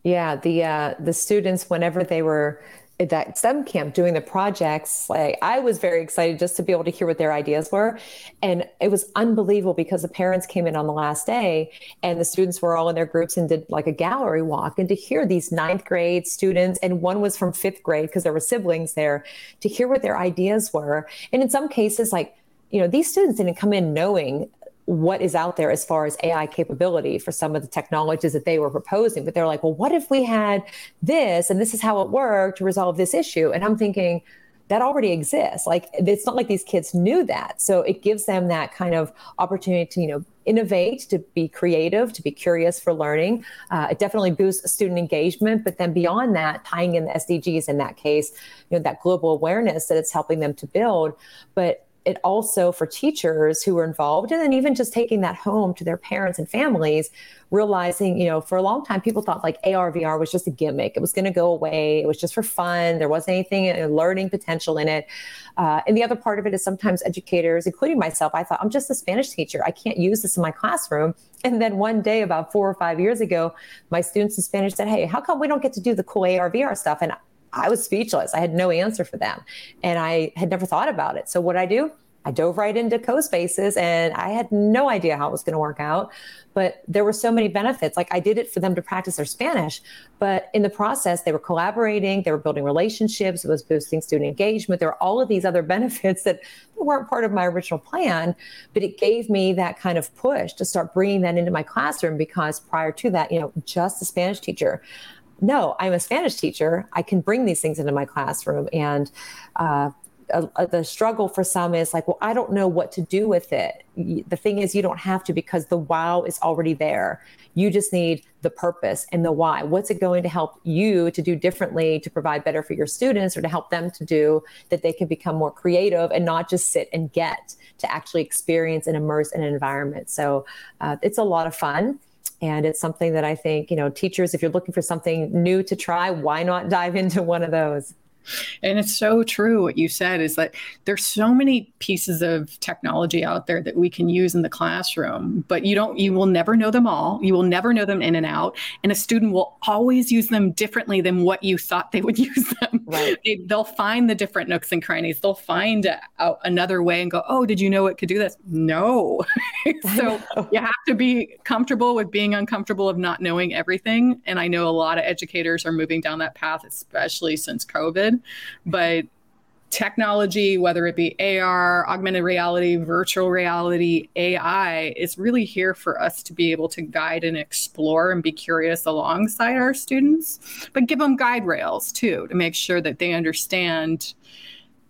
Yeah, the uh, the students whenever they were that STEM camp doing the projects, like I was very excited just to be able to hear what their ideas were. And it was unbelievable because the parents came in on the last day and the students were all in their groups and did like a gallery walk. And to hear these ninth grade students, and one was from fifth grade because there were siblings there, to hear what their ideas were. And in some cases, like, you know, these students didn't come in knowing what is out there as far as AI capability for some of the technologies that they were proposing. But they're like, well, what if we had this and this is how it worked to resolve this issue? And I'm thinking, that already exists. Like it's not like these kids knew that. So it gives them that kind of opportunity to, you know, innovate, to be creative, to be curious for learning. Uh, it definitely boosts student engagement. But then beyond that, tying in the SDGs in that case, you know, that global awareness that it's helping them to build. But it also for teachers who were involved and then even just taking that home to their parents and families realizing you know for a long time people thought like ar vr was just a gimmick. It was going to go away. It was just for fun. There wasn't anything uh, learning potential in it. Uh, and the other part of it is sometimes educators including myself i thought i'm just a spanish teacher. I can't use this in my classroom. And then one day about four or five years ago my students in spanish said hey how come we don't get to do the cool ar vr stuff? And I was speechless. I had no answer for them. And I had never thought about it. So what I do, I dove right into CoSpaces and I had no idea how it was going to work out. But there were so many benefits. Like I did it for them to practice their Spanish, but in the process, they were collaborating, they were building relationships, it was boosting student engagement. There were all of these other <laughs> benefits that weren't part of my original plan, but it gave me that kind of push to start bringing that into my classroom because prior to that, you know, just a Spanish teacher no, I'm a Spanish teacher. I can bring these things into my classroom. And uh, uh, the struggle for some is like, well, I don't know what to do with it. The thing is, you don't have to because the wow is already there. You just need the purpose and the why. What's it going to help you to do differently to provide better for your students or to help them to do that they can become more creative and not just sit and get to actually experience and immerse in an environment. So uh, it's a lot of fun. And it's something that I think, you know, teachers, if you're looking for something new to try, why not dive <laughs> into one of those? And it's so true what you said is that there's so many pieces of technology out there that we can use in the classroom, but you don't you will never know them all. You will never know them in and out, and a student will always use them differently than what you thought they would <laughs> use them. Right. They, will find the different nooks and crannies. They'll find a, another way and go, "Oh, did you know it could do this?" No. <laughs> so you have to be comfortable with being uncomfortable of not knowing everything, and I know a lot of educators are moving down that path especially since COVID but technology, whether it be AR, augmented reality, virtual reality, AI, is really here for us to be able to guide and explore and be curious alongside our students, but give them guide rails too to make sure that they understand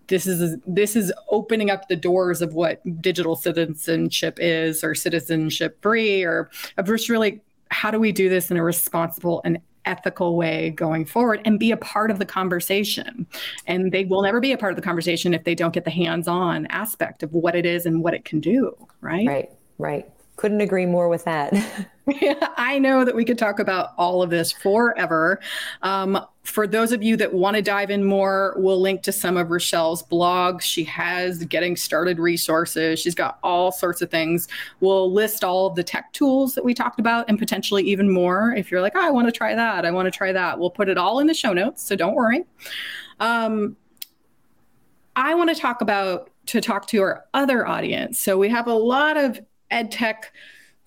this is this is opening up the doors of what digital citizenship is or citizenship free or of just really how do we do this in a responsible and ethical way going forward and be a part of the conversation. And they will never be a part of the conversation if they don't get the hands on aspect of what it is and what it can do. Right. Right. Right. Couldn't agree more with that. <laughs> <laughs> I know that we could talk about all of this forever. Um, for those of you that want to dive in more, we'll link to some of Rachelle's blogs. She has getting started resources. She's got all sorts of things. We'll list all of the tech tools that we talked about and potentially even more. If you're like, oh, I want to try that, I want to try that, we'll put it all in the show notes. So don't worry. Um, I want to talk about to talk to our other audience. So we have a lot of ed tech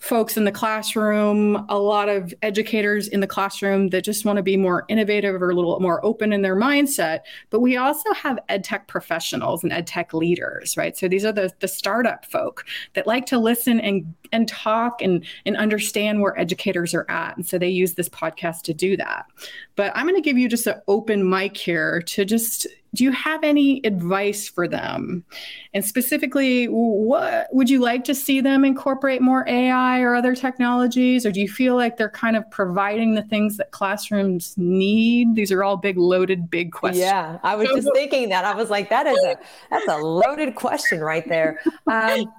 folks in the classroom, a lot of educators in the classroom that just want to be more innovative or a little more open in their mindset. But we also have ed tech professionals and ed tech leaders, right? So these are the, the startup folk that like to listen and, and talk and, and understand where educators are at. And so they use this podcast to do that. But I'm going to give you just an open mic here to just do you have any advice for them? And specifically, what would you like to see them incorporate more AI or other technologies? Or do you feel like they're kind of providing the things that classrooms need? These are all big, loaded, big questions. Yeah, I was just thinking that. I was like, that is a that's a loaded question right there. Um,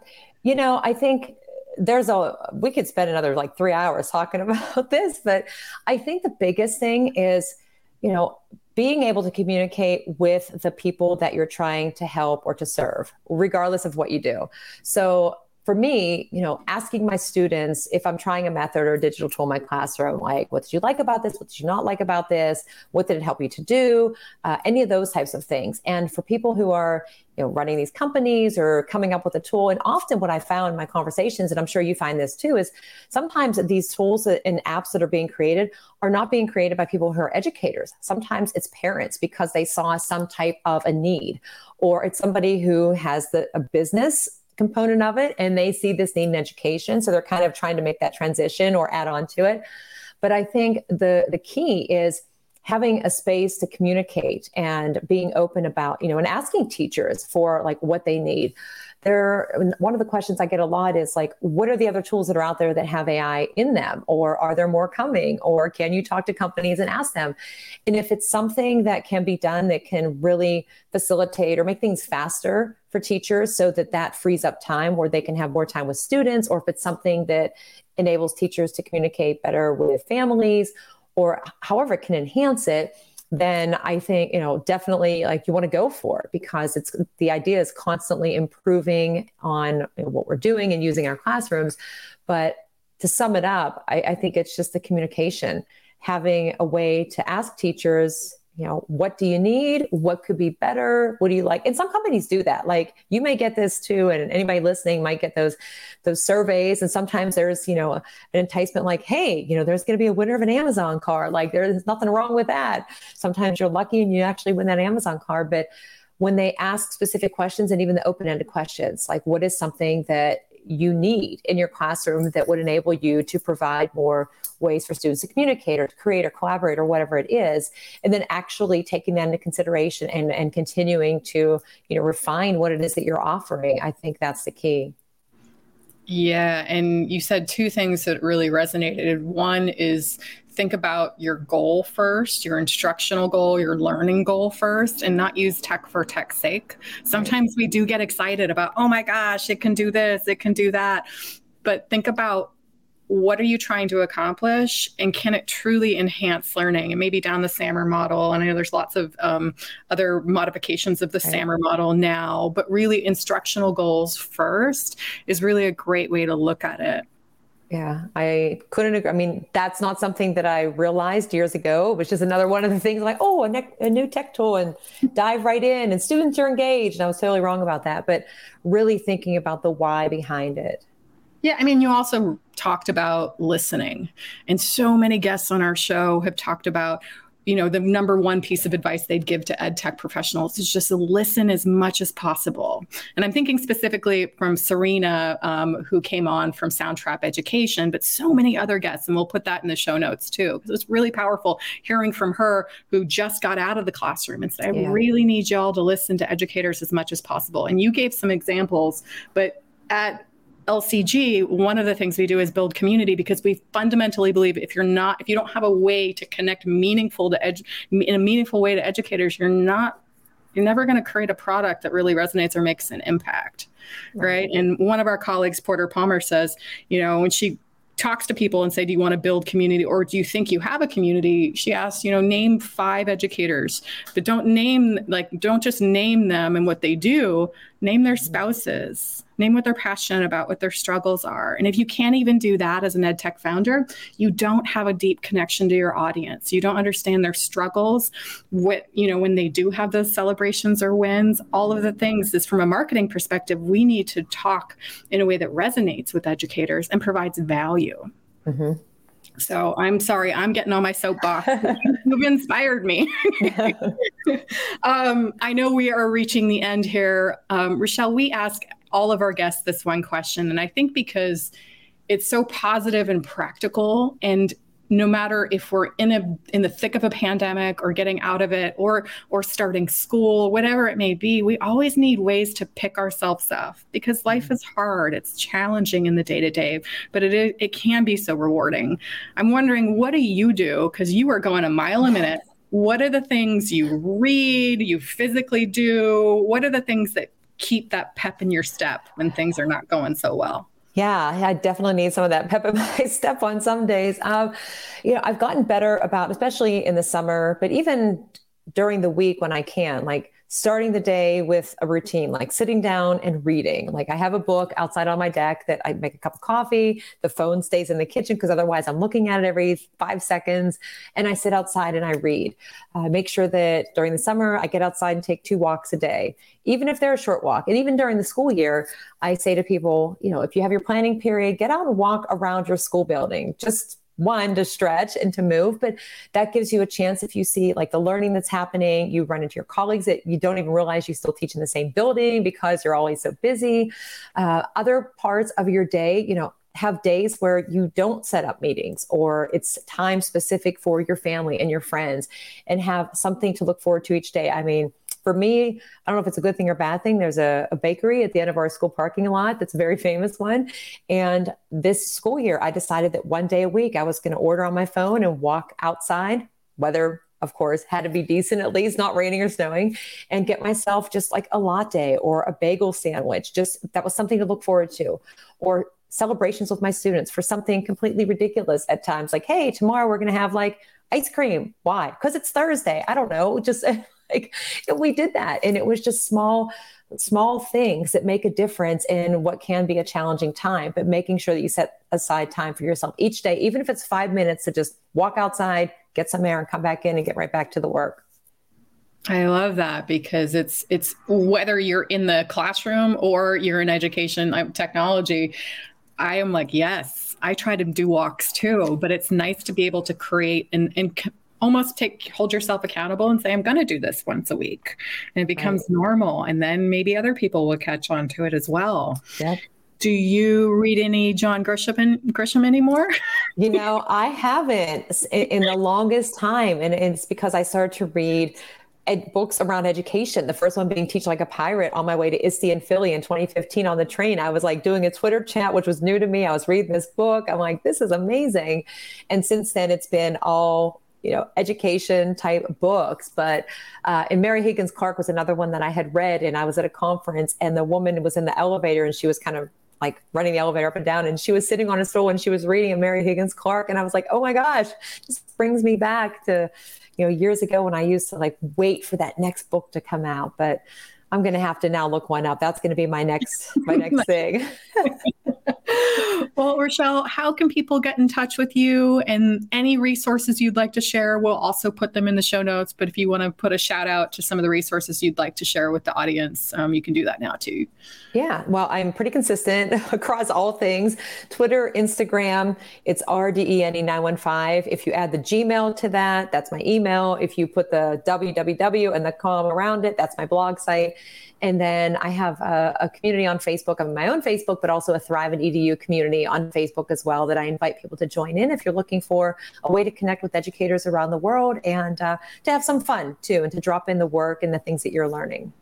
you know, I think there's a we could spend another like three hours talking <laughs> about this, but I think the biggest thing is, you know, being able to communicate with the people that you're trying to help or to serve, regardless of what you do. So for me, you know, asking my students if I'm trying a method or a digital tool in my classroom, like, what did you like about this? What did you not like about this? What did it help you to do? Uh, any of those types of things. And for people who are, you know, running these companies or coming up with a tool, and often what I found in my conversations, and I'm sure you find this too, is sometimes these tools and apps that are being created are not being created by people who are educators. Sometimes it's parents because they saw some type of a need, or it's somebody who has the a business component of it and they see this need in education so they're kind of trying to make that transition or add on to it. But i think the the key is having a space to communicate and being open about you know and asking teachers for like what they need. There one of the questions i get a lot is like what are the other tools that are out there that have ai in them? Or are there more coming? Or can you talk to companies and ask them? And if it's something that can be done that can really facilitate or make things faster for teachers so that that frees up time where they can have more time with students or if it's something that enables teachers to communicate better with families or however it can enhance it then I think, you know, definitely like you want to go for it because it's the idea is constantly improving on what we're doing and using our classrooms. But to sum it up, I, I think it's just the communication, having a way to ask teachers, you know what do you need? What could be better? What do you like? And some companies do that. Like you may get this too and anybody listening might get those those surveys. And sometimes there's you know an enticement like hey you know there's going to be a winner of an amazon card like there's nothing wrong with that. Sometimes you're lucky and you actually win that amazon card but when they ask specific questions and even the open-ended questions like what is something that you need in your classroom that would enable you to provide more ways for students to communicate or to create or collaborate or whatever it is and then actually taking that into consideration and, and continuing to you know refine what it is that you're offering i think that's the key yeah and you said two things that really resonated one is think about your goal first, your instructional goal, your learning goal first, and not use tech for tech's sake. Sometimes we do get excited about, oh my gosh, it can do this, it can do that. But think about what are you trying to accomplish and can it truly enhance learning and maybe down the SAMR model and i know there's lots of um, other modifications of the okay. SAMR model now but really instructional goals first is really a great way to look at it yeah, I couldn't agree. I mean, that's not something that I realized years ago, which is another one of the things like, oh, a, ne- a, new tech tool and <laughs> dive right in and students are engaged. And I was totally wrong about that, but really thinking about the why behind it. Yeah, I mean, you also talked about listening, and so many guests on our show have talked about you know the number one piece of advice they'd give to ed tech professionals is just to listen as much as possible and i'm thinking specifically from serena um, who came on from soundtrap education but so many other guests and we'll put that in the show notes too because it's really powerful hearing from her who just got out of the classroom and said i yeah. really need y'all to listen to educators as much as possible and you gave some examples but at LCG, one of the things we do is build community because we fundamentally believe if you're not, if you don't have a way to connect meaningful to edge in a meaningful way to educators, you're not, you're never going to create a product that really resonates or makes an impact. Right. right. And one of our colleagues, Porter Palmer, says, you know, when she talks to people and say, Do you want to build community or do you think you have a community? She asks, you know, name five educators, but don't name, like, don't just name them and what they do, name their spouses, name what they're passionate about, what their struggles are. And if you can't even do that as an ed tech founder, you don't have a deep connection to your audience. You don't understand their struggles, what, you know, when they do have those celebrations or wins, all of the things is from a marketing perspective, we need to talk in a way that resonates with educators and provides value. Mm-hmm. So I'm sorry, I'm getting on my soapbox. <laughs> You've inspired me. <laughs> um, I know we are reaching the end here. Um, Rachelle, we ask all of our guests this one question. And I think because it's so positive and practical and no matter if we're in a in the thick of a pandemic or getting out of it or or starting school whatever it may be we always need ways to pick ourselves up because life is hard. It's challenging in the day to day but it is, it can be so rewarding. I'm wondering what do you do? Because you are going a mile a minute. What are the things you read you physically do? What are the things that keep that pep in your step when things are not going so well? Yeah, I definitely need some of that pep <laughs> in my step on some days. Um, you know, I've gotten better about, especially in the summer, but even during the week when I can, like starting the day with a routine, like sitting down and reading. Like I have a book outside on my deck that I make a cup of coffee. The phone stays in the kitchen because otherwise I'm looking at it every five seconds. And I sit outside and I read. Uh, make sure that during the summer, I get outside and take two walks a day, even if they're a short walk. And even during the school year, I say to people, you know, if you have your planning period, get out and walk around your school building. Just one to stretch and to move but that gives you a chance if you see like the learning that's happening you run into your colleagues that you don't even realize you still teach in the same building because you're always so busy. Uh, other parts of your day you know have days where you don't set up meetings or it's time specific for your family and your friends and have something to look forward to each day. I mean for me, I don't know if it's a good thing or bad thing. There's a, a bakery at the end of our school parking lot that's a very <laughs> famous one. And this school year, I decided that one day a week I was going to order on my phone and walk outside, weather of course, had to be decent, at least not raining or snowing, and get myself just like a latte or a bagel sandwich. Just that was something to look forward to. Or celebrations with my students for something completely ridiculous at times, like, hey, tomorrow we're going to have like ice cream. Why? Because it's Thursday. I don't know. Just <laughs> <laughs> like we did that and it was just small small things that make a difference in what can be a challenging time but making sure that you set aside time for yourself each day even if it's five minutes to just walk outside get some air and come back in and get right back to the work I love that because it's it's whether you're in the classroom or you're in education um, technology. I am like, yes, I try to do walks too, but it's nice to be able to create and, and almost take hold yourself accountable and say i'm going to do this once a week and it becomes right. normal and then maybe other people will catch on to it as well yep. do you read any john grisham, grisham anymore <laughs> you know i haven't in the longest time and it's because i started to read ed- books around education. The first one being Teach Like a Pirate on my way to ISTE in Philly in 2015 on the train. I was like doing a Twitter chat, which was new to me. I was reading this book. I'm like, this is amazing. And since then, it's been all you know education type books but uh, and mary higgins clark was another one that i had read and i was at a conference and the woman was in the elevator and she was kind of like running the elevator up and down and she was sitting on a stool and she was reading a mary higgins clark and i was like oh my gosh this brings me back to you know years ago when i used to like wait for that next book to come out but i'm going to have to now look one up. That's going to be my next my <laughs> next thing <laughs> well, Rachelle, how can people get in touch with you and any resources you'd like to share? We'll also put them in the show notes. But if you want to put a shout out to some of the resources you'd like to share with the audience, um, you can do that now too. Yeah, well, I'm pretty consistent <laughs> across all things Twitter, Instagram, it's RDENE915. If you add the Gmail to that, that's my email. If you put the www and the com around it, that's my blog site. And then I have a, a community on Facebook. I'm my own Facebook, but also a Thrive in EDU community on Facebook as well that I invite people to join in if you're looking for a way to connect with educators around the world and uh, to have some fun too and to drop in the work and the things that you're learning.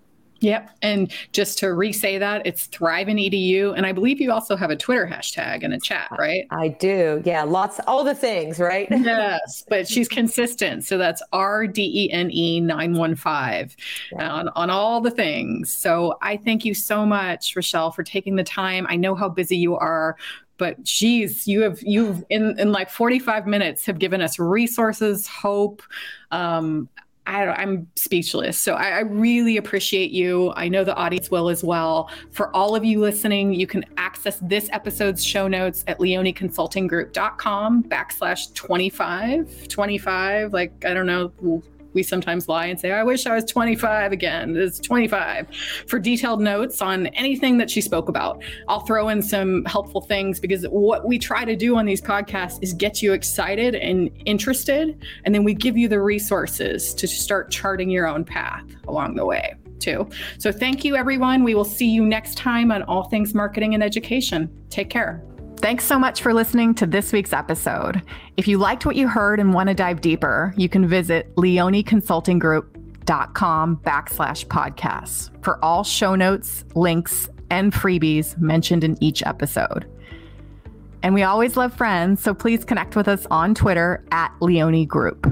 Yep. And just to re-say that, it's Thrive in EDU. And I believe you also have a Twitter hashtag and a chat, right? I do. Yeah. Lots, all the things, right? <laughs> yes. But she's consistent. So that's R D E N E 915 yeah. on, on all the things. So I thank you so much, Rachelle, for taking the time. I know how busy you are but geez, you have you've in in like 45 minutes have given us resources, hope, um, I am speechless. So I, I, really appreciate you. I know the audience will as well. For all of you listening, you can access this episode's show notes at leoneconsultinggroup.com backslash 25, 25. Like, I don't know, we sometimes lie and say, I wish I was 25 again. It's 25 for detailed notes on anything that she spoke about. I'll throw in some helpful things because what we try to do on these podcasts is get you excited and interested. And then we give you the resources to start charting your own path along the way. Too. So, thank you, everyone. We will see you next time on All Things Marketing and Education. Take care. Thanks so much for listening to this week's episode. If you liked what you heard and want to dive deeper, you can visit leoneconsultinggroup.com backslash podcasts for all show notes, links, and freebies mentioned in each episode. And we always love friends, so please connect with us on Twitter at Leone Group.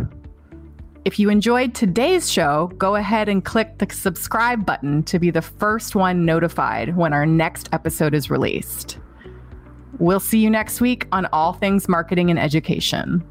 If you enjoyed today's show, go ahead and click the subscribe button to be the first one notified when our next episode is released. We'll see you next week on All Things Marketing and Education.